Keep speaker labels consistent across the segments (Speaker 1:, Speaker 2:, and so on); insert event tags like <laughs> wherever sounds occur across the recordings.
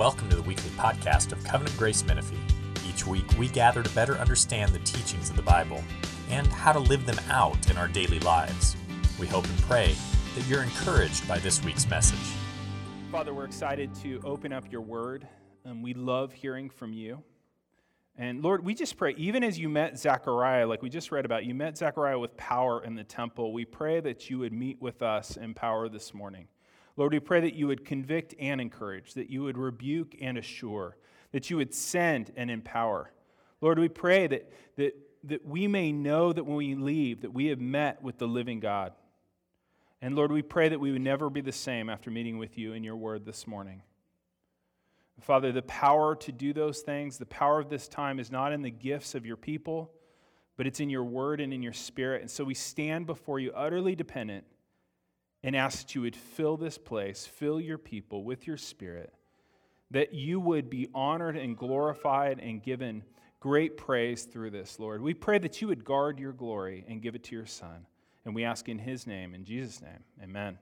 Speaker 1: Welcome to the weekly podcast of Covenant Grace Menifee. Each week, we gather to better understand the teachings of the Bible and how to live them out in our daily lives. We hope and pray that you're encouraged by this week's message.
Speaker 2: Father, we're excited to open up your word, and we love hearing from you. And Lord, we just pray, even as you met Zechariah, like we just read about, you met Zechariah with power in the temple. We pray that you would meet with us in power this morning. Lord, we pray that you would convict and encourage, that you would rebuke and assure, that you would send and empower. Lord, we pray that, that, that we may know that when we leave, that we have met with the living God. And Lord, we pray that we would never be the same after meeting with you in your word this morning. Father, the power to do those things, the power of this time is not in the gifts of your people, but it's in your word and in your spirit. And so we stand before you utterly dependent and ask that you would fill this place, fill your people with your spirit, that you would be honored and glorified and given great praise through this, Lord. We pray that you would guard your glory and give it to your Son. And we ask in his name, in Jesus' name, amen.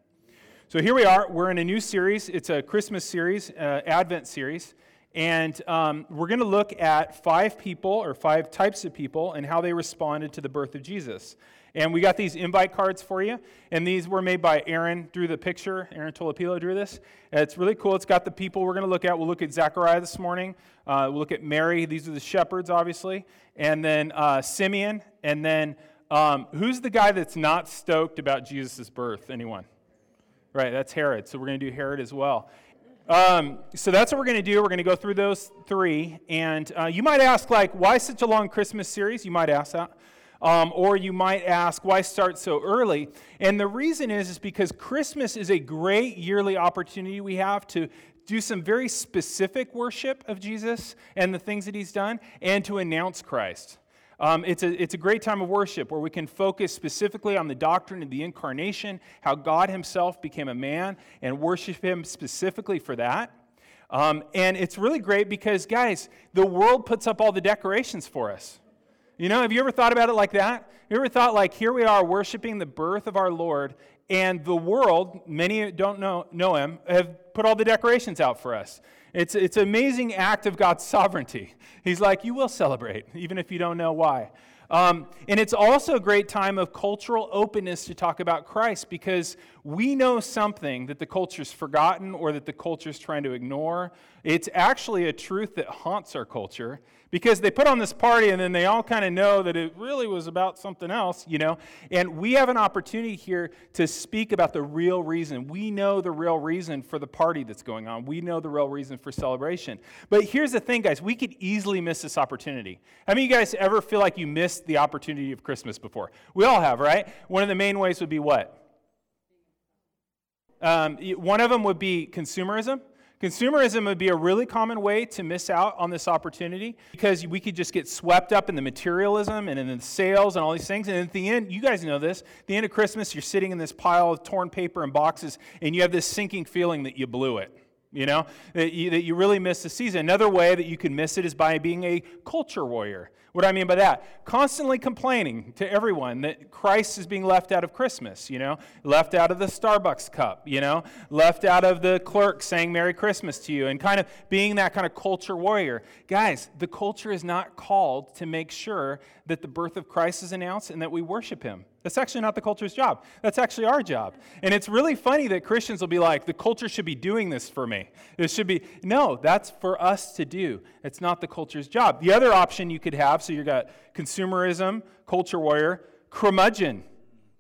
Speaker 2: So here we are. We're in a new series. It's a Christmas series, uh, Advent series. And um, we're going to look at five people or five types of people and how they responded to the birth of Jesus. And we got these invite cards for you. And these were made by Aaron, drew the picture. Aaron Tolopilo drew this. It's really cool. It's got the people we're going to look at. We'll look at Zechariah this morning. Uh, we'll look at Mary. These are the shepherds, obviously. And then uh, Simeon. And then um, who's the guy that's not stoked about Jesus' birth? Anyone? Right, that's Herod. So we're going to do Herod as well. Um, so that's what we're going to do. We're going to go through those three. And uh, you might ask, like, why such a long Christmas series? You might ask that. Um, or you might ask, why start so early? And the reason is, is because Christmas is a great yearly opportunity we have to do some very specific worship of Jesus and the things that he's done, and to announce Christ. Um, it's, a, it's a great time of worship where we can focus specifically on the doctrine of the incarnation, how God himself became a man, and worship him specifically for that. Um, and it's really great because, guys, the world puts up all the decorations for us. You know, have you ever thought about it like that? You ever thought, like, here we are worshiping the birth of our Lord, and the world, many don't know, know him, have put all the decorations out for us. It's, it's an amazing act of God's sovereignty. He's like, you will celebrate, even if you don't know why. Um, and it's also a great time of cultural openness to talk about Christ because we know something that the culture's forgotten or that the culture's trying to ignore. It's actually a truth that haunts our culture because they put on this party and then they all kind of know that it really was about something else, you know. And we have an opportunity here to speak about the real reason. We know the real reason for the party that's going on, we know the real reason for celebration. But here's the thing, guys we could easily miss this opportunity. How many of you guys ever feel like you missed the opportunity of Christmas before? We all have, right? One of the main ways would be what? Um, one of them would be consumerism. Consumerism would be a really common way to miss out on this opportunity because we could just get swept up in the materialism and in the sales and all these things. And at the end, you guys know this, the end of Christmas, you're sitting in this pile of torn paper and boxes, and you have this sinking feeling that you blew it. You know, that you, that you really missed the season. Another way that you can miss it is by being a culture warrior. What do I mean by that? Constantly complaining to everyone that Christ is being left out of Christmas, you know, left out of the Starbucks cup, you know, left out of the clerk saying Merry Christmas to you, and kind of being that kind of culture warrior. Guys, the culture is not called to make sure that the birth of Christ is announced and that we worship him. That's actually not the culture's job. That's actually our job. And it's really funny that Christians will be like, the culture should be doing this for me. It should be, no, that's for us to do. It's not the culture's job. The other option you could have, so you've got consumerism, culture warrior, curmudgeon.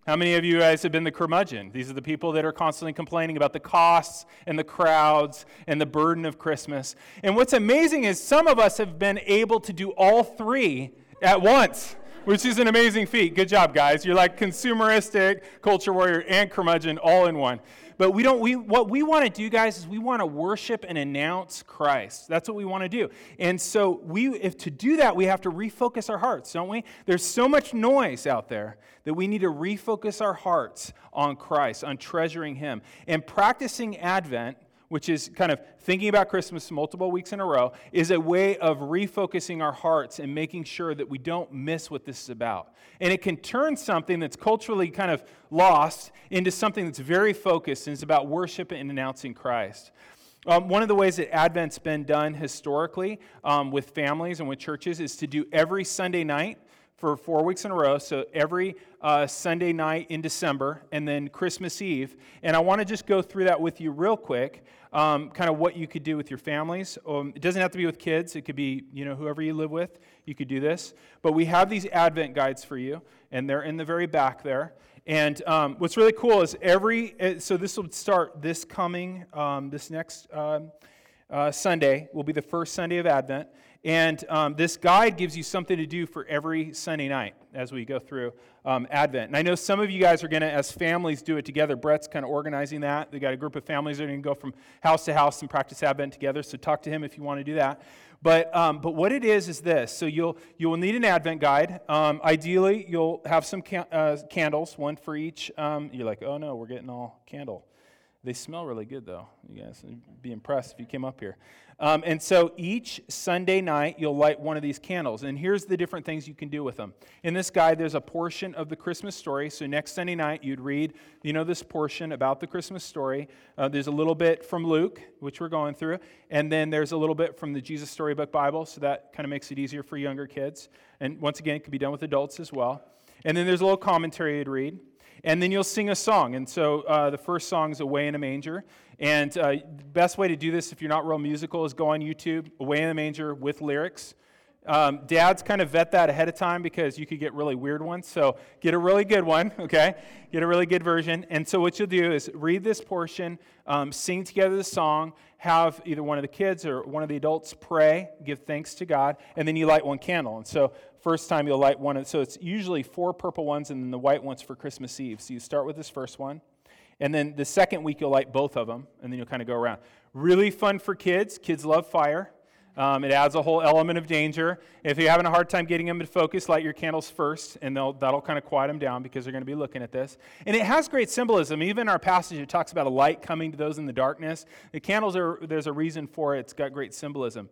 Speaker 2: How many of you guys have been the curmudgeon? These are the people that are constantly complaining about the costs and the crowds and the burden of Christmas. And what's amazing is some of us have been able to do all three at once which is an amazing feat. Good job, guys. You're like consumeristic, culture warrior, and curmudgeon all in one. But we don't, we, what we want to do, guys, is we want to worship and announce Christ. That's what we want to do. And so we, if to do that, we have to refocus our hearts, don't we? There's so much noise out there that we need to refocus our hearts on Christ, on treasuring Him. And practicing Advent which is kind of thinking about Christmas multiple weeks in a row, is a way of refocusing our hearts and making sure that we don't miss what this is about. And it can turn something that's culturally kind of lost into something that's very focused and is about worship and announcing Christ. Um, one of the ways that Advent's been done historically um, with families and with churches is to do every Sunday night for four weeks in a row. So every uh, Sunday night in December and then Christmas Eve. And I want to just go through that with you real quick, um, kind of what you could do with your families. Um, it doesn't have to be with kids, it could be, you know, whoever you live with, you could do this. But we have these Advent guides for you, and they're in the very back there. And um, what's really cool is every, uh, so this will start this coming, um, this next um, uh, Sunday will be the first Sunday of Advent. And um, this guide gives you something to do for every Sunday night as we go through um, Advent. And I know some of you guys are going to, as families, do it together. Brett's kind of organizing that. They got a group of families that are going to go from house to house and practice Advent together. So talk to him if you want to do that. But, um, but what it is is this. So you'll, you will need an Advent guide. Um, ideally, you'll have some can- uh, candles, one for each. Um, you're like, oh no, we're getting all candle. They smell really good, though. You guys would be impressed if you came up here. Um, and so each Sunday night, you'll light one of these candles. And here's the different things you can do with them. In this guide, there's a portion of the Christmas story. So next Sunday night, you'd read, you know, this portion about the Christmas story. Uh, there's a little bit from Luke, which we're going through. And then there's a little bit from the Jesus Storybook Bible. So that kind of makes it easier for younger kids. And once again, it could be done with adults as well. And then there's a little commentary you'd read and then you'll sing a song. And so uh, the first song is Away in a Manger. And uh, the best way to do this, if you're not real musical, is go on YouTube, Away in a Manger with lyrics. Um, dads kind of vet that ahead of time because you could get really weird ones. So get a really good one, <laughs> okay? Get a really good version. And so what you'll do is read this portion, um, sing together the song, have either one of the kids or one of the adults pray, give thanks to God, and then you light one candle. And so first time you'll light one. So it's usually four purple ones and then the white ones for Christmas Eve. So you start with this first one. And then the second week, you'll light both of them, and then you'll kind of go around. Really fun for kids. Kids love fire. Um, it adds a whole element of danger. If you're having a hard time getting them to focus, light your candles first, and that'll kind of quiet them down because they're going to be looking at this. And it has great symbolism. Even our passage, it talks about a light coming to those in the darkness. The candles are, there's a reason for it. It's got great symbolism.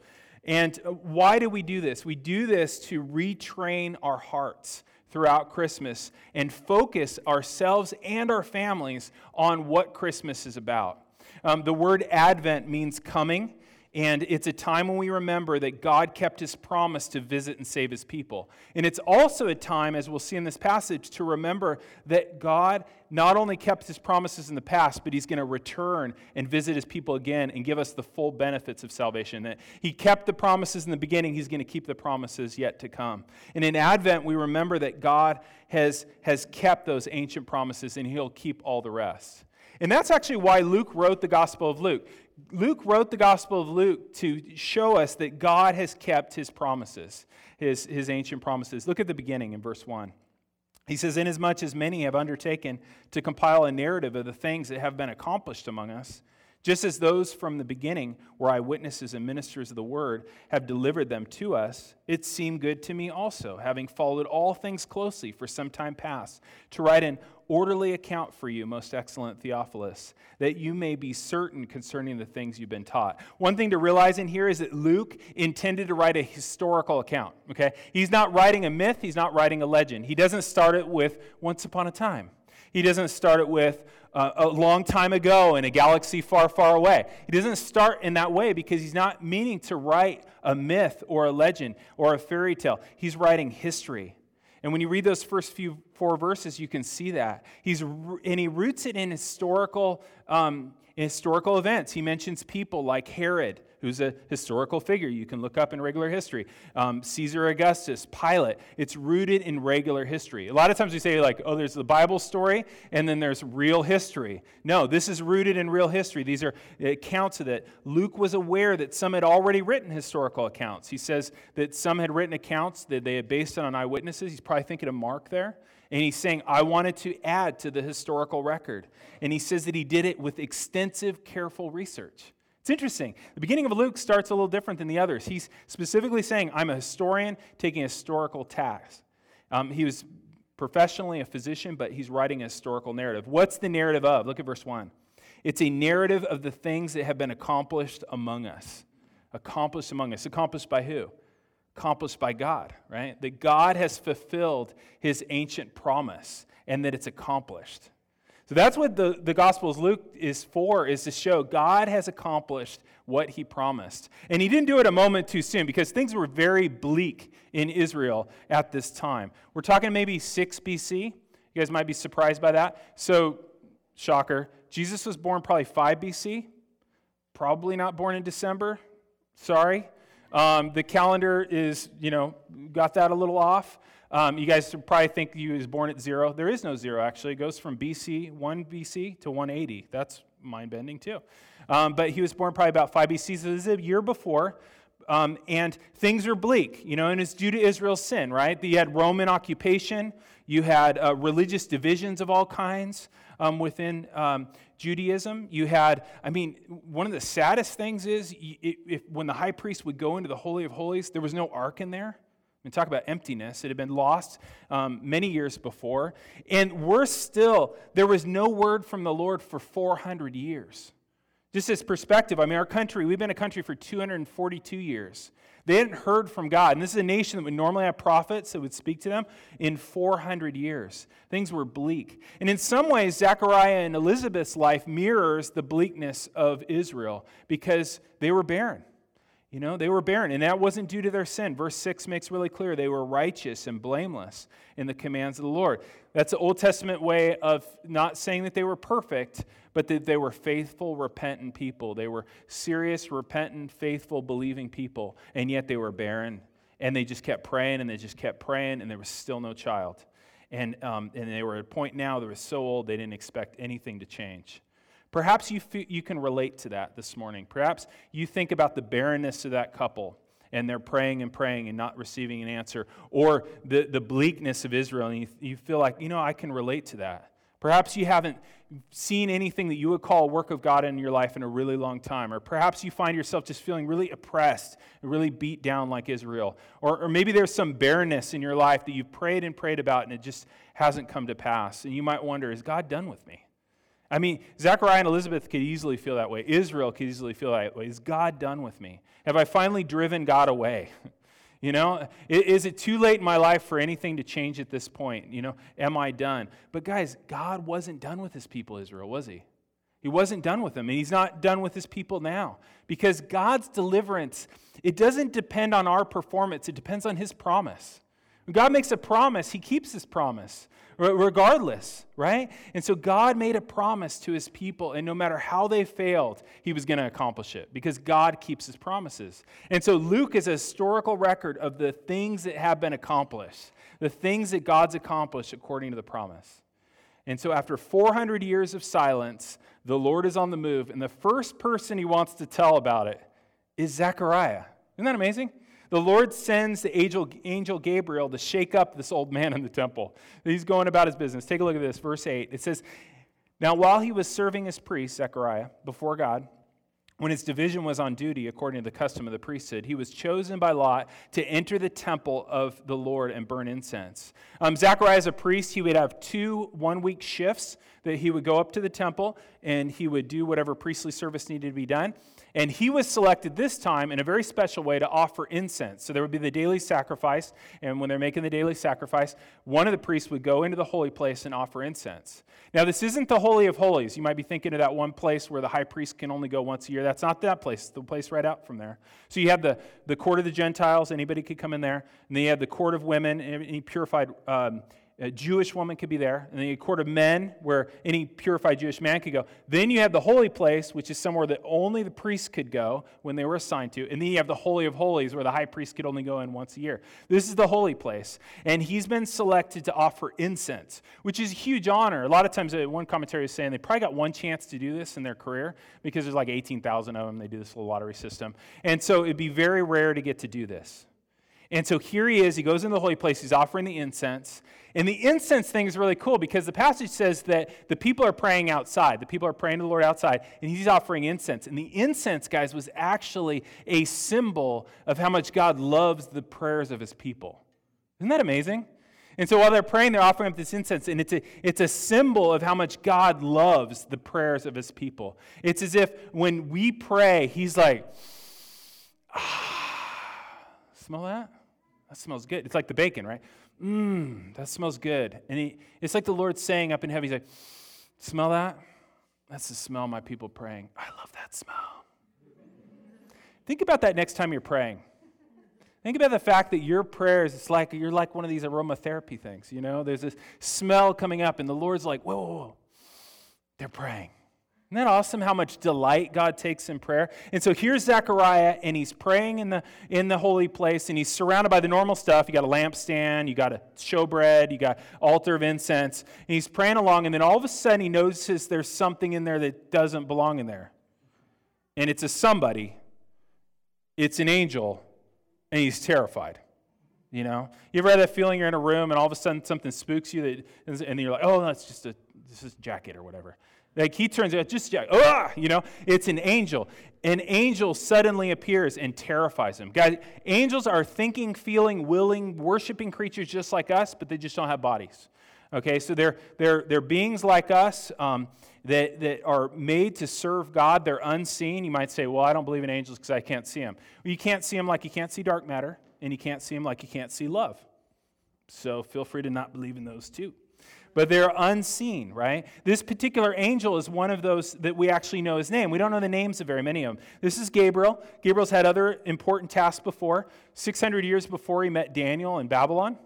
Speaker 2: And uh, why do we do this? We do this to retrain our hearts throughout Christmas and focus ourselves and our families on what Christmas is about. Um, the word Advent means coming. And it's a time when we remember that God kept his promise to visit and save his people. And it's also a time, as we'll see in this passage, to remember that God not only kept his promises in the past, but he's going to return and visit his people again and give us the full benefits of salvation. That he kept the promises in the beginning, he's going to keep the promises yet to come. And in Advent, we remember that God has, has kept those ancient promises and he'll keep all the rest. And that's actually why Luke wrote the Gospel of Luke. Luke wrote the Gospel of Luke to show us that God has kept his promises, his, his ancient promises. Look at the beginning in verse 1. He says, Inasmuch as many have undertaken to compile a narrative of the things that have been accomplished among us, just as those from the beginning were eyewitnesses and ministers of the word have delivered them to us, it seemed good to me also, having followed all things closely for some time past, to write an orderly account for you, most excellent Theophilus, that you may be certain concerning the things you've been taught. One thing to realize in here is that Luke intended to write a historical account, okay? He's not writing a myth, he's not writing a legend. He doesn't start it with once upon a time. He doesn't start it with uh, a long time ago in a galaxy far, far away. He doesn't start in that way because he's not meaning to write a myth or a legend or a fairy tale. He's writing history. And when you read those first few four verses, you can see that. He's, and he roots it in historical, um, in historical events. He mentions people like Herod, who's a historical figure you can look up in regular history. Um, Caesar Augustus, Pilate. It's rooted in regular history. A lot of times we say, like, oh, there's the Bible story and then there's real history. No, this is rooted in real history. These are accounts of it. Luke was aware that some had already written historical accounts. He says that some had written accounts that they had based on eyewitnesses. He's probably thinking of Mark there. And he's saying, I wanted to add to the historical record. And he says that he did it with extensive, careful research. It's interesting. The beginning of Luke starts a little different than the others. He's specifically saying, I'm a historian taking a historical task. Um, he was professionally a physician, but he's writing a historical narrative. What's the narrative of? Look at verse 1. It's a narrative of the things that have been accomplished among us. Accomplished among us. Accomplished by who? Accomplished by God, right? That God has fulfilled his ancient promise and that it's accomplished. So that's what the, the Gospels Luke is for, is to show God has accomplished what he promised. And he didn't do it a moment too soon because things were very bleak in Israel at this time. We're talking maybe 6 BC. You guys might be surprised by that. So, shocker, Jesus was born probably 5 BC. Probably not born in December. Sorry. Um, the calendar is, you know, got that a little off. Um, you guys probably think he was born at zero. There is no zero, actually. It goes from BC, 1 BC to 1 AD. That's mind bending, too. Um, but he was born probably about 5 BC, so this is a year before. Um, and things are bleak, you know, and it's due to Israel's sin, right? You had Roman occupation, you had uh, religious divisions of all kinds um, within um, Judaism. You had, I mean, one of the saddest things is if, if, when the high priest would go into the Holy of Holies, there was no ark in there. I mean, talk about emptiness. It had been lost um, many years before. And worse still, there was no word from the Lord for 400 years. Just as perspective, I mean, our country, we've been a country for 242 years. They hadn't heard from God. And this is a nation that would normally have prophets that would speak to them in 400 years. Things were bleak. And in some ways, Zechariah and Elizabeth's life mirrors the bleakness of Israel because they were barren. You know, they were barren, and that wasn't due to their sin. Verse 6 makes really clear they were righteous and blameless in the commands of the Lord. That's the Old Testament way of not saying that they were perfect, but that they were faithful, repentant people. They were serious, repentant, faithful, believing people, and yet they were barren. And they just kept praying and they just kept praying, and there was still no child. And, um, and they were at a point now, they were so old, they didn't expect anything to change. Perhaps you, you can relate to that this morning. Perhaps you think about the barrenness of that couple and they're praying and praying and not receiving an answer, or the, the bleakness of Israel, and you, you feel like, you know, I can relate to that. Perhaps you haven't seen anything that you would call a work of God in your life in a really long time. Or perhaps you find yourself just feeling really oppressed and really beat down like Israel. Or, or maybe there's some barrenness in your life that you've prayed and prayed about and it just hasn't come to pass. And you might wonder, is God done with me? I mean, Zechariah and Elizabeth could easily feel that way. Israel could easily feel that way. Is God done with me? Have I finally driven God away? <laughs> you know, is it too late in my life for anything to change at this point? You know, am I done? But guys, God wasn't done with his people, Israel, was he? He wasn't done with them, and he's not done with his people now. Because God's deliverance, it doesn't depend on our performance, it depends on his promise. When God makes a promise, he keeps his promise regardless, right? And so God made a promise to his people, and no matter how they failed, he was going to accomplish it because God keeps his promises. And so Luke is a historical record of the things that have been accomplished, the things that God's accomplished according to the promise. And so, after 400 years of silence, the Lord is on the move, and the first person he wants to tell about it is Zechariah. Isn't that amazing? The Lord sends the angel, angel Gabriel to shake up this old man in the temple. He's going about his business. Take a look at this, verse 8. It says, Now while he was serving as priest, Zechariah, before God, when his division was on duty according to the custom of the priesthood, he was chosen by Lot to enter the temple of the Lord and burn incense. Um, Zechariah, as a priest, he would have two one week shifts that he would go up to the temple and he would do whatever priestly service needed to be done. And he was selected this time in a very special way to offer incense. So there would be the daily sacrifice. And when they're making the daily sacrifice, one of the priests would go into the holy place and offer incense. Now, this isn't the Holy of Holies. You might be thinking of that one place where the high priest can only go once a year. That's not that place, it's the place right out from there. So you have the, the court of the Gentiles, anybody could come in there. And then you have the court of women, any purified. Um, a Jewish woman could be there, and then a court of men where any purified Jewish man could go. Then you have the holy place, which is somewhere that only the priests could go when they were assigned to. And then you have the Holy of Holies, where the high priest could only go in once a year. This is the holy place. And he's been selected to offer incense, which is a huge honor. A lot of times, uh, one commentary is saying they probably got one chance to do this in their career because there's like 18,000 of them. They do this little lottery system. And so it'd be very rare to get to do this. And so here he is. He goes in the holy place. He's offering the incense. And the incense thing is really cool because the passage says that the people are praying outside. The people are praying to the Lord outside, and he's offering incense. And the incense, guys, was actually a symbol of how much God loves the prayers of his people. Isn't that amazing? And so while they're praying, they're offering up this incense, and it's a, it's a symbol of how much God loves the prayers of his people. It's as if when we pray, he's like, ah, smell that? That smells good. It's like the bacon, right? Mmm, that smells good. And he, it's like the Lord saying up in heaven, He's like, Smell that? That's the smell my people praying. I love that smell. Think about that next time you're praying. Think about the fact that your prayers, it's like you're like one of these aromatherapy things, you know? There's this smell coming up, and the Lord's like, whoa, whoa, whoa. They're praying. Isn't that awesome how much delight God takes in prayer? And so here's Zechariah, and he's praying in the, in the holy place, and he's surrounded by the normal stuff. You got a lampstand, you got a showbread, you got altar of incense, and he's praying along, and then all of a sudden he notices there's something in there that doesn't belong in there. And it's a somebody, it's an angel, and he's terrified. You know, you ever had that feeling you're in a room and all of a sudden something spooks you that, and you're like, oh, that's just a, is a jacket or whatever. Like he turns out just, ah, you know, it's an angel. An angel suddenly appears and terrifies him. Guys, angels are thinking, feeling, willing, worshiping creatures just like us, but they just don't have bodies. Okay, so they're, they're, they're beings like us um, that, that are made to serve God. They're unseen. You might say, well, I don't believe in angels because I can't see them. Well, you can't see them like you can't see dark matter, and you can't see them like you can't see love. So feel free to not believe in those too but they're unseen, right? This particular angel is one of those that we actually know his name. We don't know the names of very many of them. This is Gabriel. Gabriel's had other important tasks before. 600 years before he met Daniel in Babylon.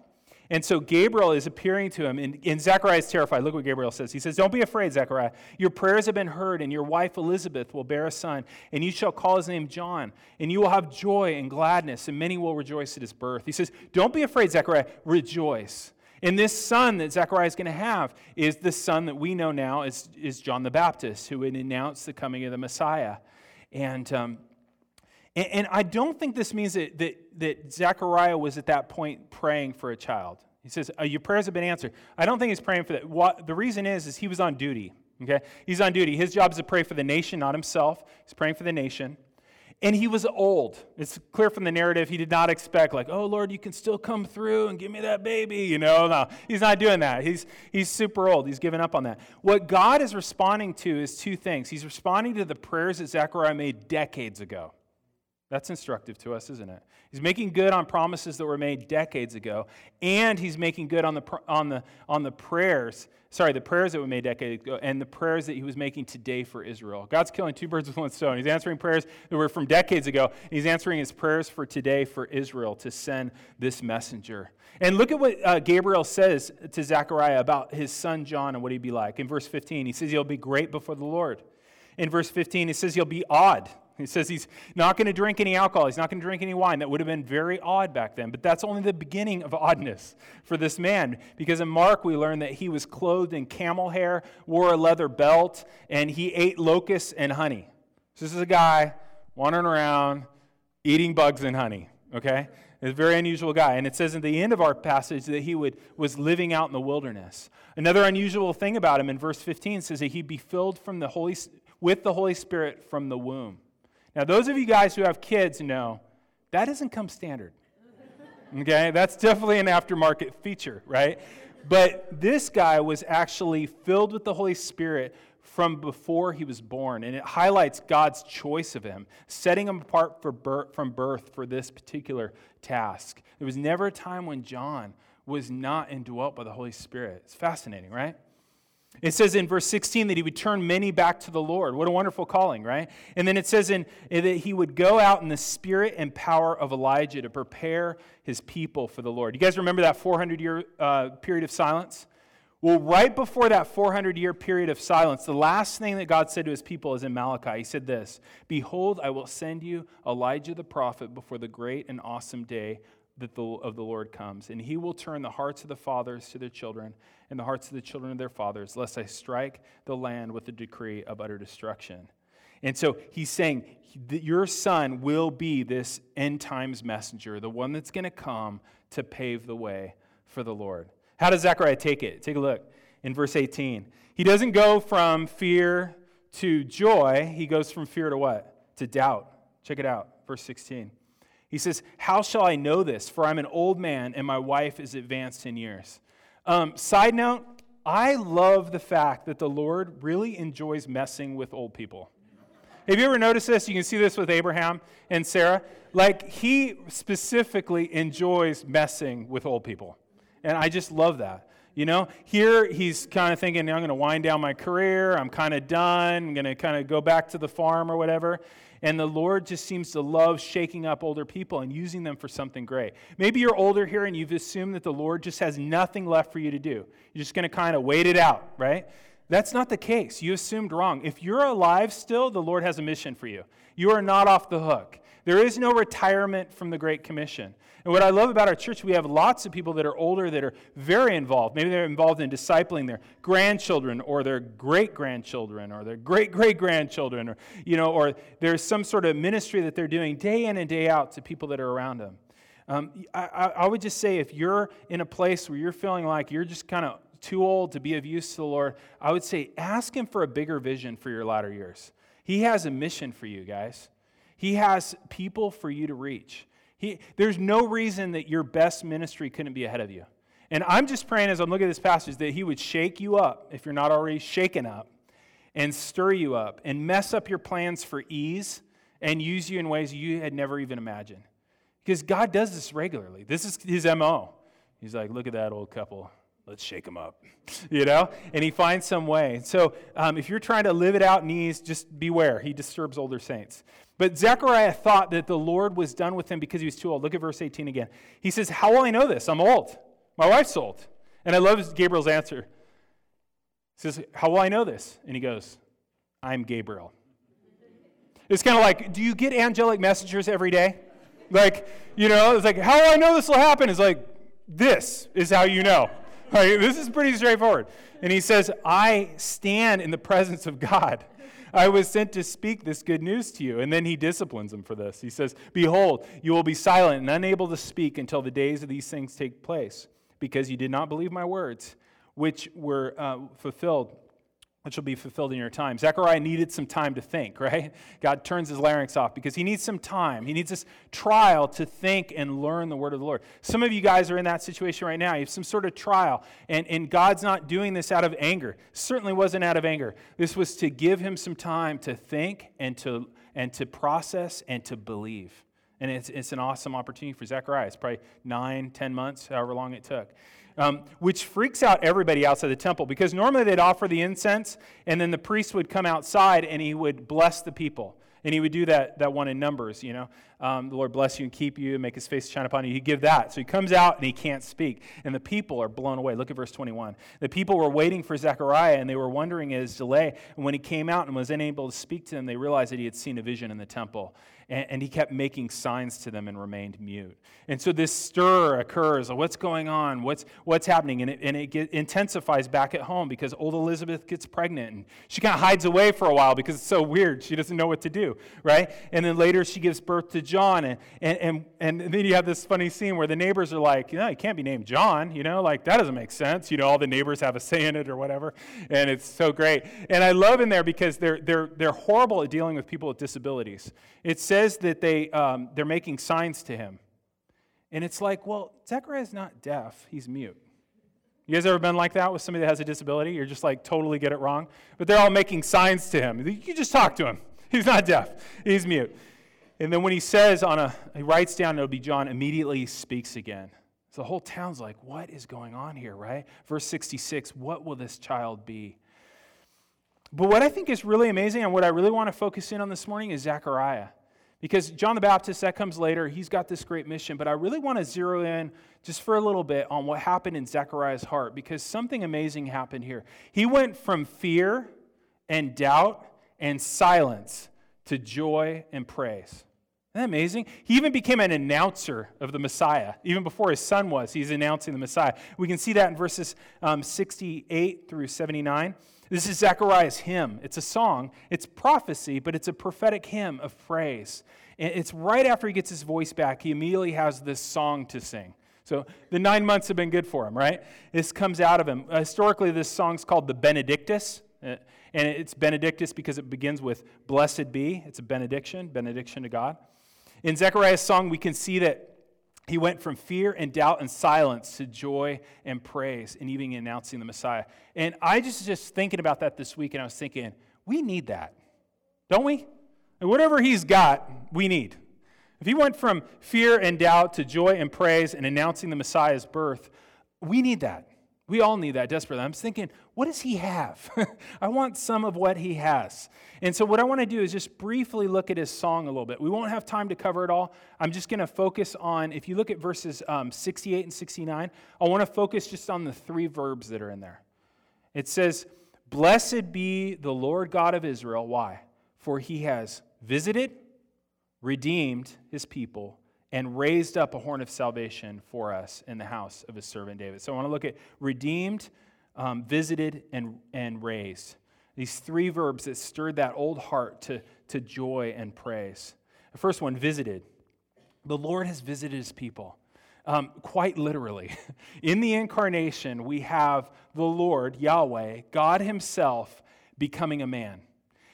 Speaker 2: And so Gabriel is appearing to him, and, and Zechariah is terrified. Look what Gabriel says. He says, Don't be afraid, Zechariah. Your prayers have been heard, and your wife Elizabeth will bear a son, and you shall call his name John, and you will have joy and gladness, and many will rejoice at his birth. He says, Don't be afraid, Zechariah. Rejoice. And this son that Zechariah is going to have is the son that we know now is, is John the Baptist, who would announce the coming of the Messiah. And, um, and, and, I don't think this means that, that, that Zechariah was at that point praying for a child. He says, oh, Your prayers have been answered. I don't think he's praying for that. What, the reason is, is he was on duty. Okay? He's on duty. His job is to pray for the nation, not himself. He's praying for the nation. And he was old. It's clear from the narrative he did not expect, like, oh, Lord, you can still come through and give me that baby. You know, no, he's not doing that. He's, he's super old. He's given up on that. What God is responding to is two things. He's responding to the prayers that Zechariah made decades ago. That's instructive to us, isn't it? He's making good on promises that were made decades ago, and he's making good on the, on the, on the prayers, sorry, the prayers that were made decades ago, and the prayers that he was making today for Israel. God's killing two birds with one stone. He's answering prayers that were from decades ago, and he's answering his prayers for today for Israel to send this messenger. And look at what uh, Gabriel says to Zechariah about his son John and what he'd be like. In verse 15, he says he'll be great before the Lord. In verse 15, he says he'll be odd he says he's not going to drink any alcohol. He's not going to drink any wine. That would have been very odd back then. But that's only the beginning of oddness for this man. Because in Mark, we learn that he was clothed in camel hair, wore a leather belt, and he ate locusts and honey. So this is a guy wandering around eating bugs and honey, okay? a very unusual guy. And it says at the end of our passage that he would, was living out in the wilderness. Another unusual thing about him in verse 15 says that he'd be filled from the Holy, with the Holy Spirit from the womb. Now, those of you guys who have kids know that doesn't come standard. Okay? That's definitely an aftermarket feature, right? But this guy was actually filled with the Holy Spirit from before he was born. And it highlights God's choice of him, setting him apart birth, from birth for this particular task. There was never a time when John was not indwelt by the Holy Spirit. It's fascinating, right? It says in verse 16 that he would turn many back to the Lord. What a wonderful calling, right? And then it says in, that he would go out in the spirit and power of Elijah to prepare his people for the Lord. You guys remember that 400 year uh, period of silence? Well, right before that 400 year period of silence, the last thing that God said to his people is in Malachi. He said this Behold, I will send you Elijah the prophet before the great and awesome day that the, of the Lord comes, and he will turn the hearts of the fathers to their children and the hearts of the children of their fathers, lest I strike the land with a decree of utter destruction. And so he's saying that your son will be this end times messenger, the one that's going to come to pave the way for the Lord. How does Zechariah take it? Take a look in verse 18. He doesn't go from fear to joy, he goes from fear to what? To doubt. Check it out, verse 16. He says, How shall I know this? For I'm an old man and my wife is advanced in years. Um, side note, I love the fact that the Lord really enjoys messing with old people. Have you ever noticed this? You can see this with Abraham and Sarah. Like, he specifically enjoys messing with old people. And I just love that. You know, here he's kind of thinking, I'm going to wind down my career. I'm kind of done. I'm going to kind of go back to the farm or whatever. And the Lord just seems to love shaking up older people and using them for something great. Maybe you're older here and you've assumed that the Lord just has nothing left for you to do. You're just going to kind of wait it out, right? That's not the case. You assumed wrong. If you're alive still, the Lord has a mission for you. You are not off the hook. There is no retirement from the Great Commission. And what I love about our church, we have lots of people that are older that are very involved. Maybe they're involved in discipling their grandchildren or their great grandchildren or their great great grandchildren or, you know, or there's some sort of ministry that they're doing day in and day out to people that are around them. Um, I, I would just say if you're in a place where you're feeling like you're just kind of too old to be of use to the Lord, I would say ask Him for a bigger vision for your latter years. He has a mission for you guys. He has people for you to reach. He, there's no reason that your best ministry couldn't be ahead of you. And I'm just praying as I'm looking at this passage that He would shake you up, if you're not already shaken up, and stir you up and mess up your plans for ease and use you in ways you had never even imagined. Because God does this regularly. This is His MO. He's like, look at that old couple. Let's shake them up, <laughs> you know? And he finds some way. So um, if you're trying to live it out in ease, just beware. He disturbs older saints. But Zechariah thought that the Lord was done with him because he was too old. Look at verse 18 again. He says, How will I know this? I'm old. My wife's old. And I love Gabriel's answer. He says, How will I know this? And he goes, I'm Gabriel. It's kind of like, do you get angelic messengers every day? Like, you know, it's like, how will I know this will happen? It's like, this is how you know. <laughs> Right? This is pretty straightforward. And he says, I stand in the presence of God. I was sent to speak this good news to you. And then he disciplines them for this. He says, Behold, you will be silent and unable to speak until the days of these things take place, because you did not believe my words, which were uh, fulfilled which will be fulfilled in your time. Zechariah needed some time to think, right? God turns his larynx off because he needs some time. He needs this trial to think and learn the word of the Lord. Some of you guys are in that situation right now. You have some sort of trial, and, and God's not doing this out of anger. Certainly wasn't out of anger. This was to give him some time to think and to, and to process and to believe. And it's, it's an awesome opportunity for Zechariah. It's probably nine, ten months, however long it took um, which freaks out everybody outside the temple because normally they'd offer the incense and then the priest would come outside and he would bless the people. And he would do that, that one in Numbers, you know. Um, the Lord bless you and keep you and make his face shine upon you. He'd give that. So he comes out and he can't speak. And the people are blown away. Look at verse 21. The people were waiting for Zechariah and they were wondering at his delay. And when he came out and was unable to speak to them, they realized that he had seen a vision in the temple. And, and he kept making signs to them and remained mute. And so this stir occurs. What's going on? What's, what's happening? And it, and it get, intensifies back at home because old Elizabeth gets pregnant. And she kind of hides away for a while because it's so weird. She doesn't know what to do, right? And then later she gives birth to John. And, and, and, and then you have this funny scene where the neighbors are like, you know, he can't be named John, you know, like that doesn't make sense. You know, all the neighbors have a say in it or whatever. And it's so great. And I love in there because they're, they're, they're horrible at dealing with people with disabilities. It says that they, um, they're making signs to him. And it's like, well, Zechariah's not deaf, he's mute. You guys ever been like that with somebody that has a disability? You're just like totally get it wrong. But they're all making signs to him. You just talk to him. <laughs> He's not deaf, he's mute. And then when he says on a, he writes down, it'll be John, immediately speaks again. So the whole town's like, what is going on here, right? Verse 66, what will this child be? But what I think is really amazing and what I really want to focus in on this morning is Zechariah. Because John the Baptist, that comes later, he's got this great mission. But I really want to zero in just for a little bit on what happened in Zechariah's heart because something amazing happened here. He went from fear and doubt and silence to joy and praise. Isn't that amazing? He even became an announcer of the Messiah. Even before his son was, he's announcing the Messiah. We can see that in verses um, 68 through 79. This is Zechariah's hymn. It's a song, it's prophecy, but it's a prophetic hymn of praise. It's right after he gets his voice back, he immediately has this song to sing. So the nine months have been good for him, right? This comes out of him. Uh, historically, this song's called the Benedictus. Uh, and it's Benedictus because it begins with blessed be. It's a benediction, benediction to God. In Zechariah's song, we can see that he went from fear and doubt and silence to joy and praise and even announcing the Messiah. And I just just thinking about that this week, and I was thinking, we need that, don't we? And whatever he's got, we need. If he went from fear and doubt to joy and praise and announcing the Messiah's birth, we need that. We all need that desperately. I'm thinking, what does he have? <laughs> I want some of what he has. And so, what I want to do is just briefly look at his song a little bit. We won't have time to cover it all. I'm just going to focus on, if you look at verses um, 68 and 69, I want to focus just on the three verbs that are in there. It says, Blessed be the Lord God of Israel. Why? For he has visited, redeemed his people and raised up a horn of salvation for us in the house of his servant David. So I want to look at redeemed, um, visited, and, and raised. These three verbs that stirred that old heart to, to joy and praise. The first one, visited. The Lord has visited his people. Um, quite literally. <laughs> In the incarnation, we have the Lord, Yahweh, God Himself, becoming a man.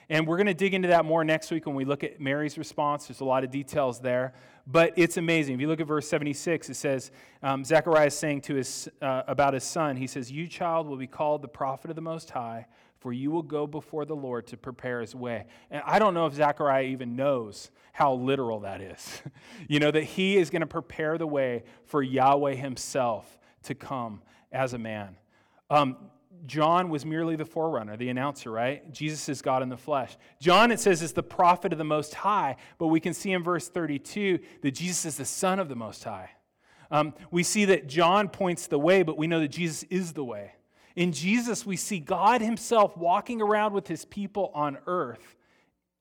Speaker 2: And we're going to dig into that more next week when we look at Mary's response. There's a lot of details there. But it's amazing. If you look at verse 76, it says, um, Zechariah is saying to his, uh, about his son, he says, You, child, will be called the prophet of the Most High, for you will go before the Lord to prepare his way. And I don't know if Zechariah even knows how literal that is. <laughs> you know, that he is going to prepare the way for Yahweh himself to come as a man. Um, John was merely the forerunner, the announcer, right? Jesus is God in the flesh. John, it says, is the prophet of the Most High, but we can see in verse 32 that Jesus is the Son of the Most High. Um, we see that John points the way, but we know that Jesus is the way. In Jesus, we see God Himself walking around with His people on earth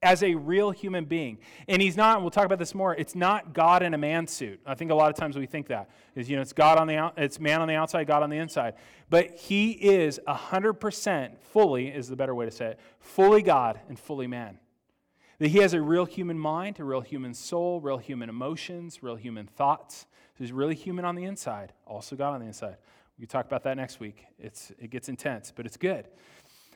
Speaker 2: as a real human being. And he's not, we'll talk about this more, it's not God in a man suit. I think a lot of times we think that. Is, you know, it's God on the out, it's man on the outside, God on the inside. But he is 100% fully, is the better way to say it, fully God and fully man. That he has a real human mind, a real human soul, real human emotions, real human thoughts. So he's really human on the inside, also God on the inside. We talk about that next week. It's, it gets intense, but it's good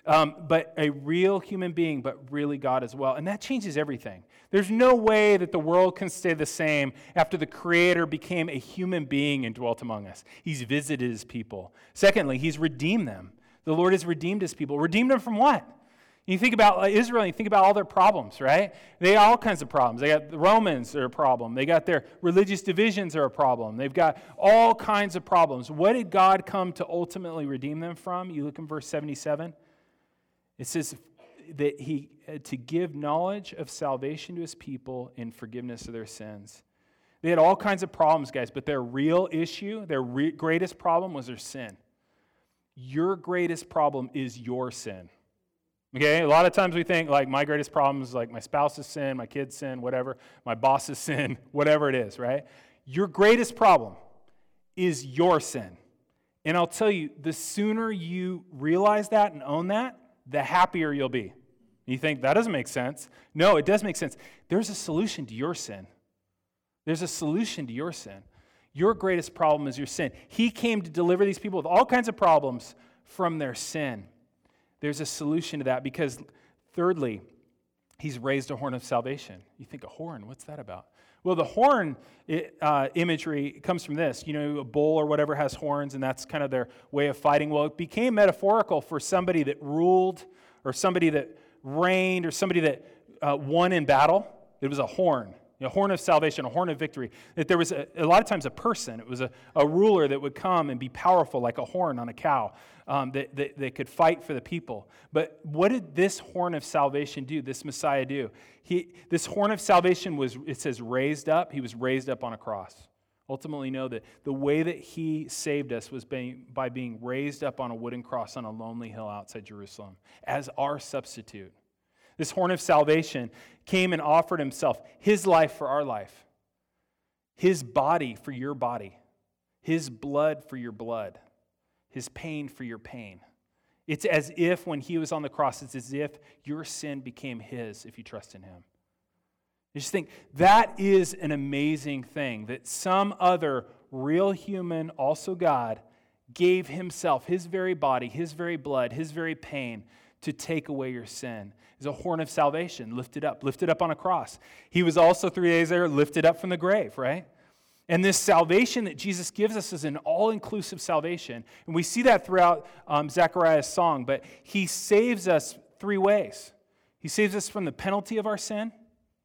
Speaker 2: um, but a real human being, but really God as well. And that changes everything. There's no way that the world can stay the same after the Creator became a human being and dwelt among us. He's visited his people. Secondly, he's redeemed them. The Lord has redeemed his people. Redeemed them from what? You think about Israel, you think about all their problems, right? They all kinds of problems. They got the Romans are a problem. They got their religious divisions are a problem. They've got all kinds of problems. What did God come to ultimately redeem them from? You look in verse 77. It says that he uh, to give knowledge of salvation to his people in forgiveness of their sins. They had all kinds of problems, guys, but their real issue, their re- greatest problem was their sin. Your greatest problem is your sin. Okay, a lot of times we think like my greatest problem is like my spouse's sin, my kid's sin, whatever, my boss's <laughs> sin, whatever it is, right? Your greatest problem is your sin. And I'll tell you, the sooner you realize that and own that, the happier you'll be. You think that doesn't make sense. No, it does make sense. There's a solution to your sin. There's a solution to your sin. Your greatest problem is your sin. He came to deliver these people with all kinds of problems from their sin. There's a solution to that because, thirdly, he's raised a horn of salvation. You think, a horn, what's that about? Well, the horn uh, imagery comes from this. You know, a bull or whatever has horns, and that's kind of their way of fighting. Well, it became metaphorical for somebody that ruled, or somebody that reigned, or somebody that uh, won in battle. It was a horn a horn of salvation, a horn of victory. That there was a, a lot of times a person, it was a, a ruler that would come and be powerful like a horn on a cow um, that, that, that could fight for the people. But what did this horn of salvation do, this Messiah do? He, this horn of salvation was, it says, raised up. He was raised up on a cross. Ultimately, know that the way that he saved us was by being raised up on a wooden cross on a lonely hill outside Jerusalem as our substitute. This horn of salvation came and offered himself, his life for our life, his body for your body, his blood for your blood, his pain for your pain. It's as if when he was on the cross, it's as if your sin became his if you trust in him. You just think that is an amazing thing that some other real human, also God, gave himself, his very body, his very blood, his very pain to take away your sin is a horn of salvation lifted up, lifted up on a cross. He was also three days later lifted up from the grave, right? And this salvation that Jesus gives us is an all inclusive salvation. And we see that throughout um, Zechariah's song, but he saves us three ways. He saves us from the penalty of our sin.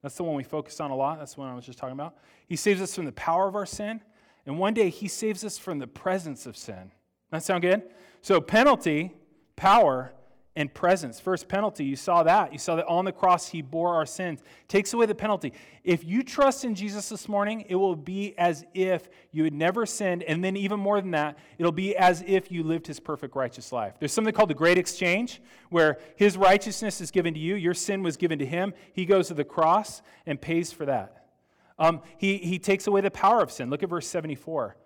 Speaker 2: That's the one we focus on a lot. That's the one I was just talking about. He saves us from the power of our sin. And one day he saves us from the presence of sin. That sound good? So, penalty, power, and presence. First penalty, you saw that. You saw that on the cross he bore our sins, takes away the penalty. If you trust in Jesus this morning, it will be as if you had never sinned. And then, even more than that, it'll be as if you lived his perfect righteous life. There's something called the great exchange, where his righteousness is given to you, your sin was given to him. He goes to the cross and pays for that. Um, he, he takes away the power of sin. Look at verse 74.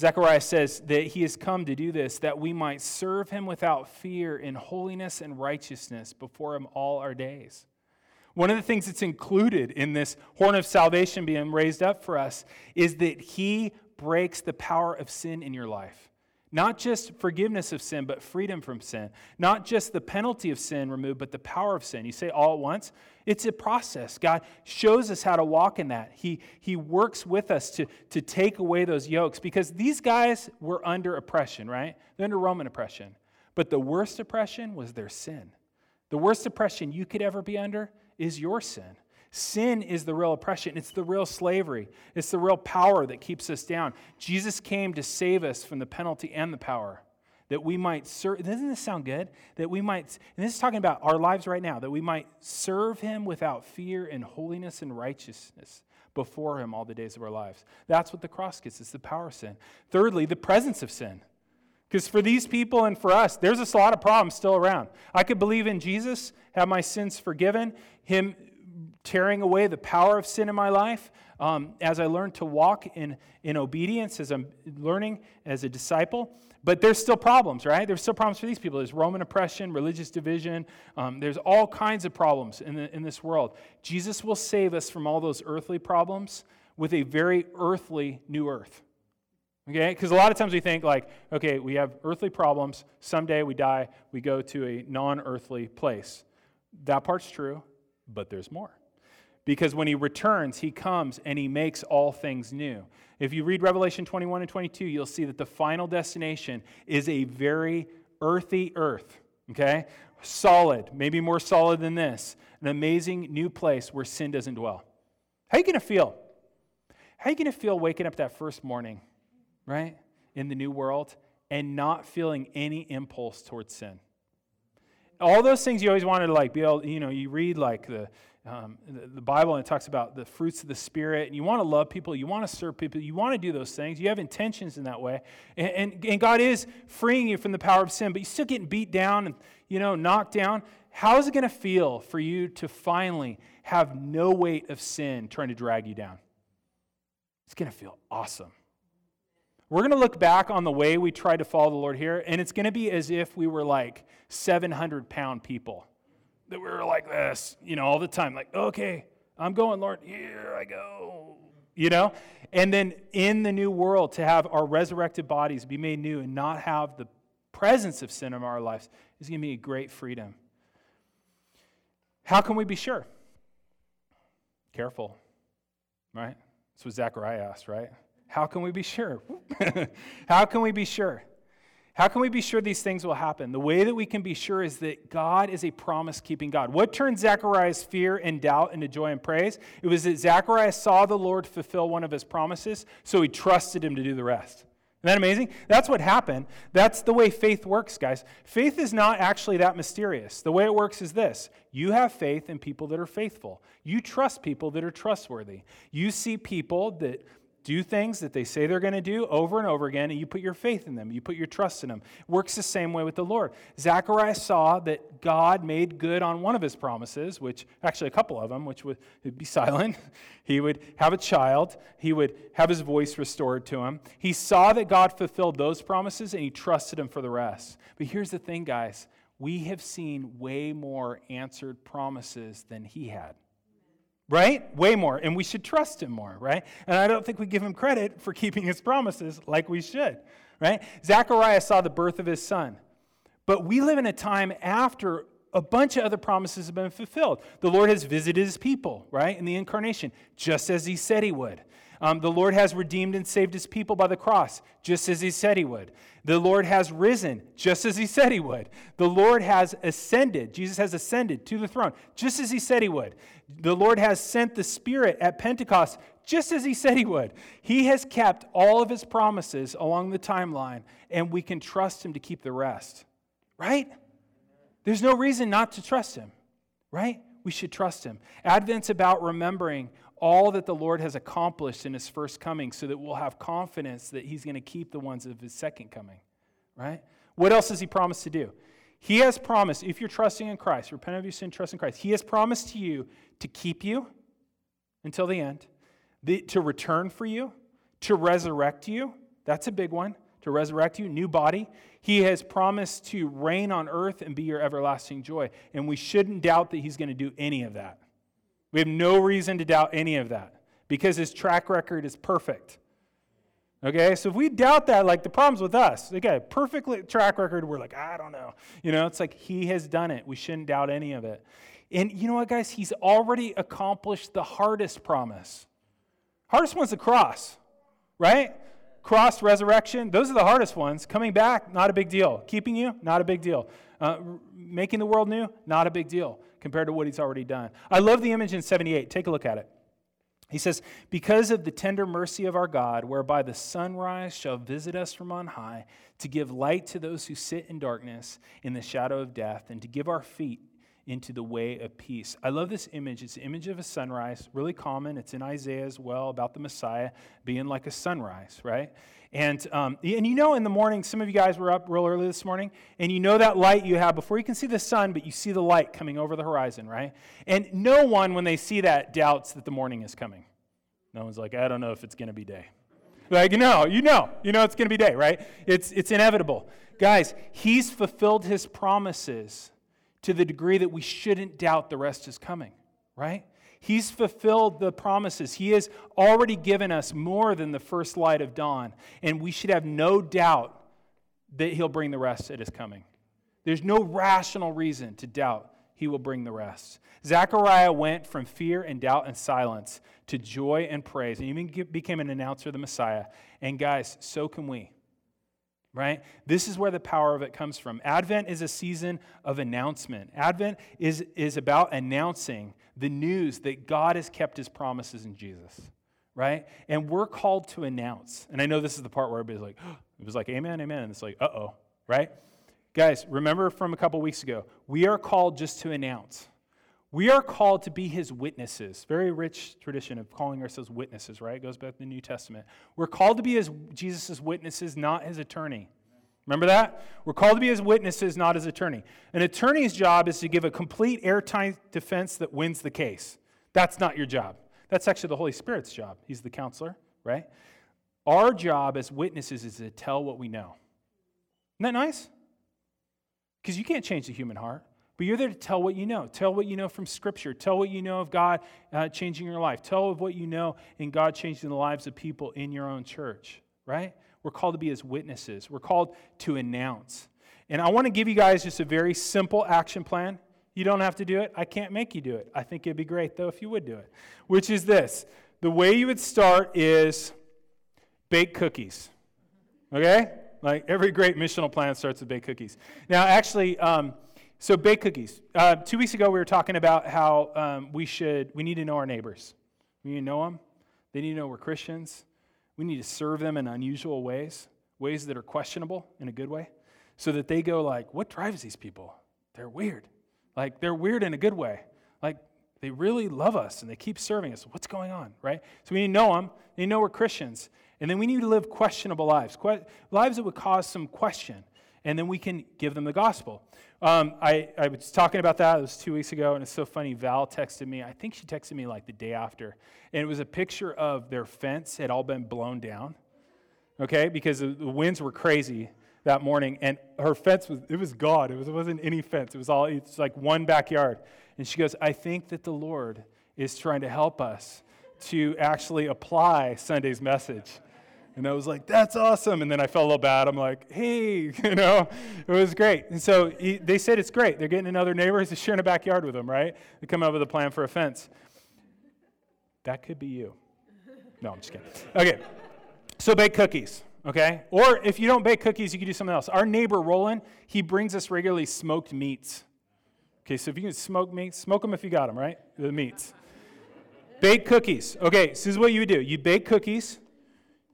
Speaker 2: Zechariah says that he has come to do this, that we might serve him without fear in holiness and righteousness before him all our days. One of the things that's included in this horn of salvation being raised up for us is that he breaks the power of sin in your life. Not just forgiveness of sin, but freedom from sin. Not just the penalty of sin removed, but the power of sin. You say all at once? It's a process. God shows us how to walk in that. He, he works with us to, to take away those yokes because these guys were under oppression, right? They're under Roman oppression. But the worst oppression was their sin. The worst oppression you could ever be under is your sin. Sin is the real oppression, it's the real slavery, it's the real power that keeps us down. Jesus came to save us from the penalty and the power. That we might serve, doesn't this sound good? That we might, and this is talking about our lives right now, that we might serve him without fear and holiness and righteousness before him all the days of our lives. That's what the cross gets, it's the power of sin. Thirdly, the presence of sin. Because for these people and for us, there's a lot of problems still around. I could believe in Jesus, have my sins forgiven, Him tearing away the power of sin in my life, um, as I learn to walk in, in obedience, as I'm learning as a disciple. But there's still problems, right? There's still problems for these people. There's Roman oppression, religious division. Um, there's all kinds of problems in, the, in this world. Jesus will save us from all those earthly problems with a very earthly new earth. Okay? Because a lot of times we think, like, okay, we have earthly problems. Someday we die, we go to a non earthly place. That part's true, but there's more because when he returns, he comes and he makes all things new. If you read Revelation 21 and 22, you'll see that the final destination is a very earthy earth, okay? Solid, maybe more solid than this. An amazing new place where sin doesn't dwell. How you going to feel? How you going to feel waking up that first morning, right, in the new world and not feeling any impulse towards sin? All those things you always wanted to like be able, you know, you read like the um, the, the, Bible and it talks about the fruits of the Spirit. And you want to love people, you want to serve people, you want to do those things. You have intentions in that way. And, and, and God is freeing you from the power of sin, but you're still getting beat down and, you know, knocked down. How is it going to feel for you to finally have no weight of sin trying to drag you down? It's going to feel awesome. We're going to look back on the way we tried to follow the Lord here, and it's going to be as if we were like 700 pound people that we were like this, you know, all the time, like, okay, I'm going, Lord, here I go, you know? And then in the new world, to have our resurrected bodies be made new and not have the presence of sin in our lives is going to be a great freedom. How can we be sure? Careful, right? That's what Zechariah asked, right? How can we be sure? <laughs> How can we be sure? How can we be sure these things will happen? The way that we can be sure is that God is a promise keeping God. What turned Zechariah's fear and doubt into joy and praise? It was that Zechariah saw the Lord fulfill one of his promises, so he trusted him to do the rest. Isn't that amazing? That's what happened. That's the way faith works, guys. Faith is not actually that mysterious. The way it works is this you have faith in people that are faithful, you trust people that are trustworthy. You see people that do things that they say they're going to do over and over again, and you put your faith in them. You put your trust in them. Works the same way with the Lord. Zechariah saw that God made good on one of his promises, which actually a couple of them, which would be <laughs> silent. He would have a child. He would have his voice restored to him. He saw that God fulfilled those promises, and he trusted him for the rest. But here's the thing, guys. We have seen way more answered promises than he had right? Way more. And we should trust him more, right? And I don't think we give him credit for keeping his promises like we should, right? Zechariah saw the birth of his son. But we live in a time after a bunch of other promises have been fulfilled. The Lord has visited his people, right, in the incarnation, just as he said he would. Um, the Lord has redeemed and saved his people by the cross, just as he said he would. The Lord has risen, just as he said he would. The Lord has ascended. Jesus has ascended to the throne, just as he said he would. The Lord has sent the Spirit at Pentecost, just as he said he would. He has kept all of his promises along the timeline, and we can trust him to keep the rest, right? There's no reason not to trust him, right? We should trust him. Advent's about remembering all that the Lord has accomplished in his first coming so that we'll have confidence that he's going to keep the ones of his second coming, right? What else has he promised to do? He has promised, if you're trusting in Christ, repent of your sin, trust in Christ, he has promised to you to keep you until the end, the, to return for you, to resurrect you. That's a big one. To resurrect you, new body. He has promised to reign on earth and be your everlasting joy. And we shouldn't doubt that he's going to do any of that. We have no reason to doubt any of that because his track record is perfect. Okay, so if we doubt that, like the problem's with us. Okay, perfect track record, we're like, I don't know. You know, it's like he has done it. We shouldn't doubt any of it. And you know what, guys? He's already accomplished the hardest promise. Hardest one's the cross, right? Cross, resurrection, those are the hardest ones. Coming back, not a big deal. Keeping you, not a big deal. Uh, making the world new, not a big deal compared to what he's already done. I love the image in 78. Take a look at it. He says, Because of the tender mercy of our God, whereby the sunrise shall visit us from on high, to give light to those who sit in darkness in the shadow of death, and to give our feet into the way of peace. I love this image. It's an image of a sunrise, really common. It's in Isaiah as well about the Messiah being like a sunrise, right? And, um, and you know, in the morning, some of you guys were up real early this morning, and you know that light you have before you can see the sun, but you see the light coming over the horizon, right? And no one, when they see that, doubts that the morning is coming. No one's like, I don't know if it's going to be day. Like, no, you know, you know it's going to be day, right? It's, it's inevitable. Guys, he's fulfilled his promises to the degree that we shouldn't doubt the rest is coming, right? He's fulfilled the promises. He has already given us more than the first light of dawn. And we should have no doubt that He'll bring the rest at His coming. There's no rational reason to doubt He will bring the rest. Zechariah went from fear and doubt and silence to joy and praise, and even became an announcer of the Messiah. And guys, so can we right? This is where the power of it comes from. Advent is a season of announcement. Advent is, is about announcing the news that God has kept his promises in Jesus, right? And we're called to announce. And I know this is the part where everybody's like, oh, <gasps> it was like, amen, amen. And it's like, uh oh, right? Guys, remember from a couple weeks ago, we are called just to announce. We are called to be his witnesses. Very rich tradition of calling ourselves witnesses, right? It goes back to the New Testament. We're called to be his Jesus' witnesses, not his attorney. Remember that? We're called to be his witnesses, not his attorney. An attorney's job is to give a complete airtight defense that wins the case. That's not your job. That's actually the Holy Spirit's job. He's the counselor, right? Our job as witnesses is to tell what we know. Isn't that nice? Because you can't change the human heart. But you're there to tell what you know. Tell what you know from Scripture. Tell what you know of God uh, changing your life. Tell of what you know in God changing the lives of people in your own church, right? We're called to be His witnesses. We're called to announce. And I want to give you guys just a very simple action plan. You don't have to do it. I can't make you do it. I think it'd be great, though, if you would do it, which is this the way you would start is bake cookies. Okay? Like every great missional plan starts with baked cookies. Now, actually, um, so bake cookies. Uh, two weeks ago, we were talking about how um, we should we need to know our neighbors. We need to know them. They need to know we're Christians. We need to serve them in unusual ways, ways that are questionable in a good way, so that they go like, "What drives these people? They're weird. Like they're weird in a good way. Like they really love us and they keep serving us. What's going on, right? So we need to know them. They know we're Christians, and then we need to live questionable lives, que- lives that would cause some question, and then we can give them the gospel. Um, I, I was talking about that. It was two weeks ago, and it's so funny. Val texted me. I think she texted me like the day after. And it was a picture of their fence had all been blown down, okay, because the winds were crazy that morning. And her fence was, it was gone. It, was, it wasn't any fence. It was all, it's like one backyard. And she goes, I think that the Lord is trying to help us to actually apply Sunday's message And I was like, that's awesome. And then I felt a little bad. I'm like, hey, <laughs> you know, it was great. And so he, they said it's great. They're getting another neighbor They're sharing a backyard with them, right? They come up with a plan for a fence. That could be you. No, I'm just kidding. Okay. So bake cookies, okay? Or if you don't bake cookies, you can do something else. Our neighbor, Roland, he brings us regularly smoked meats. Okay, so if you can smoke meats, smoke them if you got them, right? The meats. bake cookies. Okay, so this is what you would do. You bake cookies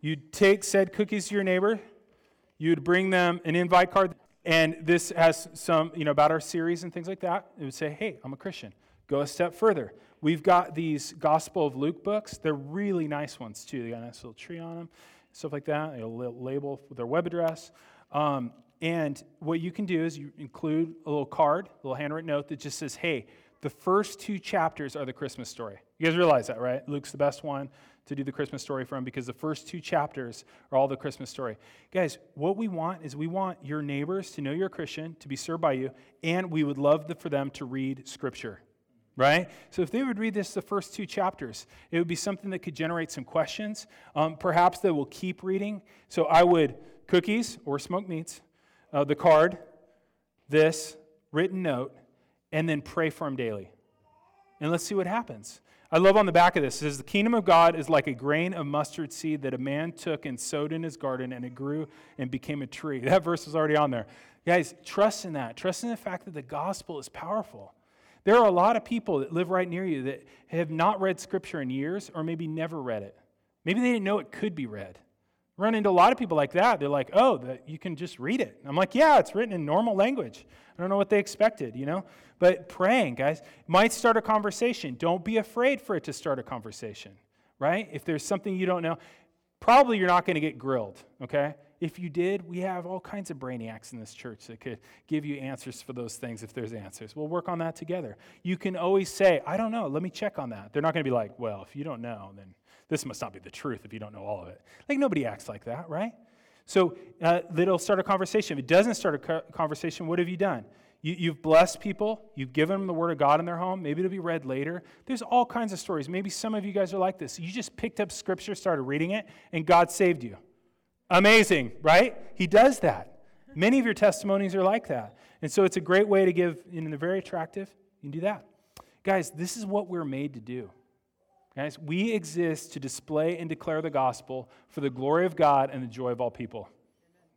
Speaker 2: You'd take said cookies to your neighbor, you'd bring them an invite card, and this has some, you know, about our series and things like that. It would say, hey, I'm a Christian. Go a step further. We've got these Gospel of Luke books. They're really nice ones, too. They got a nice little tree on them, stuff like that. A little label with their web address. Um, and what you can do is you include a little card, a little handwritten note that just says, hey, the first two chapters are the Christmas story. You guys realize that, right? Luke's the best one to do the Christmas story from because the first two chapters are all the Christmas story. Guys, what we want is we want your neighbors to know you're a Christian, to be served by you, and we would love for them to read Scripture. Right? So, if they would read this, the first two chapters, it would be something that could generate some questions. Um, perhaps they will keep reading. So, I would cookies or smoked meats, uh, the card, this written note, and then pray for them daily. And let's see what happens. I love on the back of this. It says, The kingdom of God is like a grain of mustard seed that a man took and sowed in his garden, and it grew and became a tree. <laughs> That verse is already on there. Guys, trust in that. Trust in the fact that the gospel is powerful. There are a lot of people that live right near you that have not read scripture in years or maybe never read it. Maybe they didn't know it could be read. Run into a lot of people like that. They're like, oh, that you can just read it. I'm like, yeah, it's written in normal language. I don't know what they expected, you know? But praying, guys, might start a conversation. Don't be afraid for it to start a conversation, right? If there's something you don't know, probably you're not going to get grilled, okay? If you did, we have all kinds of brainiacs in this church that could give you answers for those things if there's answers. We'll work on that together. You can always say, I don't know, let me check on that. They're not going to be like, well, if you don't know, then this must not be the truth if you don't know all of it. Like, nobody acts like that, right? So uh, it'll start a conversation. If it doesn't start a co- conversation, what have you done? You, have blessed people. You've given them the word of God in their home. Maybe it'll be read later. There's all kinds of stories. Maybe some of you guys are like this. You just picked up scripture, started reading it, and God saved you. Amazing, right? He does that. Many of your testimonies are like that. And so it's a great way to give, and they're very attractive. You can do that. Guys, this is what we're made to do. Guys, we exist to display and declare the gospel for the glory of God and the joy of all people.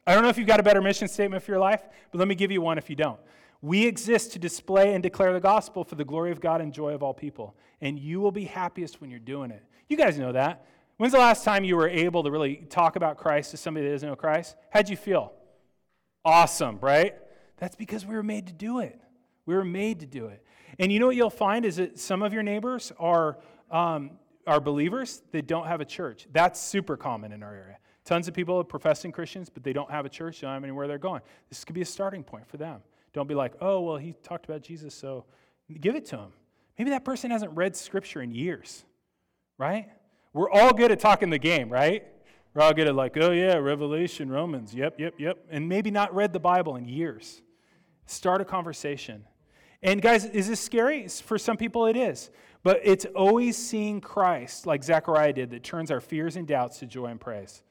Speaker 2: I don't know if you've got a better mission statement for your life, but let me give you one if you don't. We exist to display and declare the gospel for the glory of God and joy of all people. And you will be happiest when you're doing it. You guys know that. When's the last time you were able to really talk about Christ to somebody that doesn't know Christ? How'd you feel? Awesome, right? That's because we were made to do it. We were made to do it. And you know what you'll find is that some of your neighbors are um, are believers that don't have a church. That's super common in our area. Tons of people are professing Christians, but they don't have a church, they don't have anywhere they're going. This could be a starting point for them. Don't be like, oh, well, he talked about Jesus, so give it to him. Maybe that person hasn't read scripture in years, right? We're all good at talking the game, right? We're all good at, like, oh, yeah, Revelation, Romans, yep, yep, yep. And maybe not read the Bible in years. Start a conversation. And guys, is this scary? For some people, it is. But it's always seeing Christ, like Zechariah did, that turns our fears and doubts to joy and praise.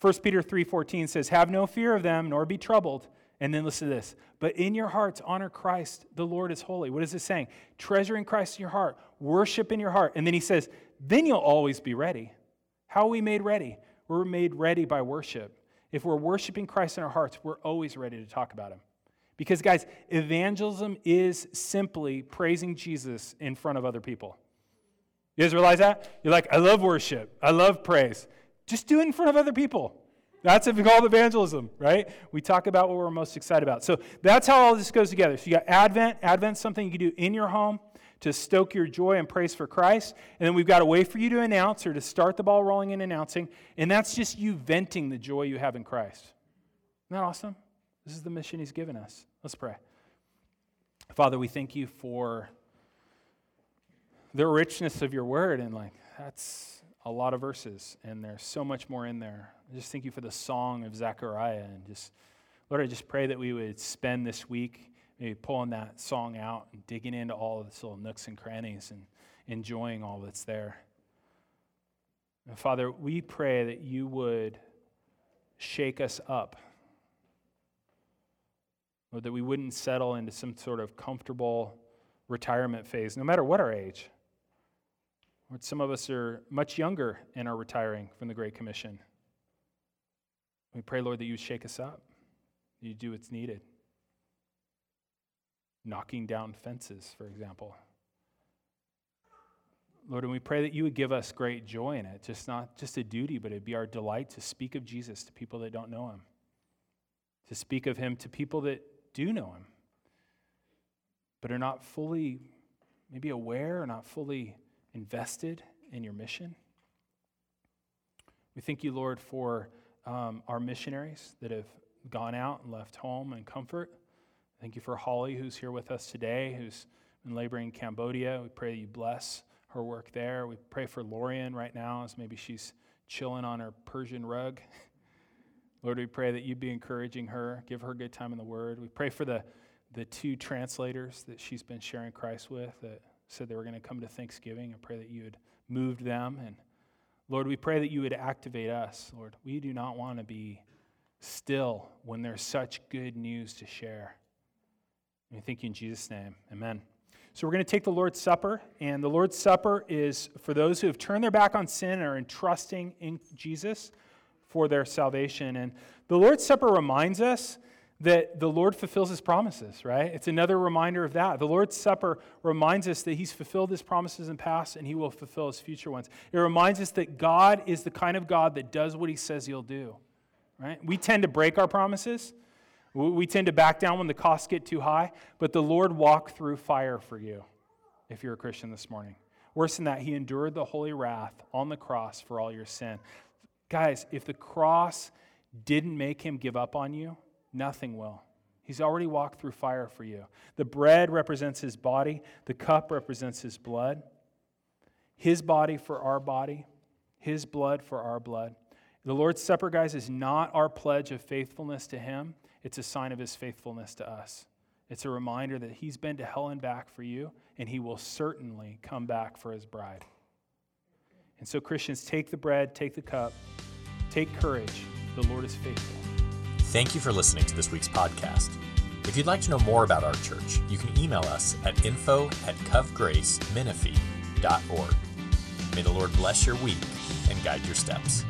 Speaker 2: 1 Peter 3:14 says, "Have no fear of them, nor be troubled." And then listen to this. But in your hearts, honor Christ. The Lord is holy. What is this saying? Treasuring Christ in your heart, worship in your heart. And then he says, then you'll always be ready. How are we made ready? We're made ready by worship. If we're worshiping Christ in our hearts, we're always ready to talk about him. Because, guys, evangelism is simply praising Jesus in front of other people. You guys realize that? You're like, I love worship, I love praise. Just do it in front of other people. That's what we call evangelism, right? We talk about what we're most excited about. So that's how all this goes together. So you got Advent. Advent's something you can do in your home to stoke your joy and praise for Christ. And then we've got a way for you to announce or to start the ball rolling in announcing. And that's just you venting the joy you have in Christ. Isn't that awesome? This is the mission he's given us. Let's pray. Father, we thank you for the richness of your word. And like, that's a lot of verses, and there's so much more in there. I just thank you for the song of Zechariah. And just, Lord, I just pray that we would spend this week maybe pulling that song out and digging into all of its little nooks and crannies and enjoying all that's there. And Father, we pray that you would shake us up. Lord, that we wouldn't settle into some sort of comfortable retirement phase, no matter what our age. Lord, some of us are much younger and are retiring from the Great Commission. We pray, Lord, that you shake us up, you do what's needed. Knocking down fences, for example. Lord, and we pray that you would give us great joy in it, just not just a duty, but it'd be our delight to speak of Jesus to people that don't know him, to speak of him to people that do know him, but are not fully maybe aware or not fully invested in your mission. We thank you, Lord, for um, our missionaries that have gone out and left home and comfort. Thank you for Holly, who's here with us today, who's been laboring in Cambodia. We pray that you bless her work there. We pray for Lorian right now as maybe she's chilling on her Persian rug. <laughs> Lord, we pray that you'd be encouraging her, give her a good time in the Word. We pray for the, the two translators that she's been sharing Christ with that said they were going to come to Thanksgiving. I pray that you had moved them. And Lord, we pray that you would activate us. Lord, we do not want to be still when there's such good news to share. we thank you in Jesus' name. Amen. So we're going to take the Lord's Supper, and the Lord's Supper is for those who have turned their back on sin and are entrusting in Jesus for their salvation. And the Lord's Supper reminds us that the Lord fulfills his promises, right? It's another reminder of that. The Lord's Supper reminds us that he's fulfilled his promises in past and he will fulfill his future ones. It reminds us that God is the kind of God that does what he says he'll do, right? We tend to break our promises. We tend to back down when the costs get too high, but the Lord walked through fire for you if you're a Christian this morning. Worse than that, he endured the holy wrath on the cross for all your sin. Guys, if the cross didn't make him give up on you, nothing will. He's already walked through fire for you. The bread represents his body, the cup represents his blood. His body for our body, his blood for our blood. The Lord's Supper, guys, is not our pledge of faithfulness to him, it's a sign of his faithfulness to us. It's a reminder that he's been to hell and back for you, and he will certainly come back for his bride. And so, Christians, take the bread, take the cup, take courage. The Lord is faithful.
Speaker 1: Thank you for listening to this week's podcast. If you'd like to know more about our church, you can email us at info at covgracemenifee.org. May the Lord bless your week and guide your steps.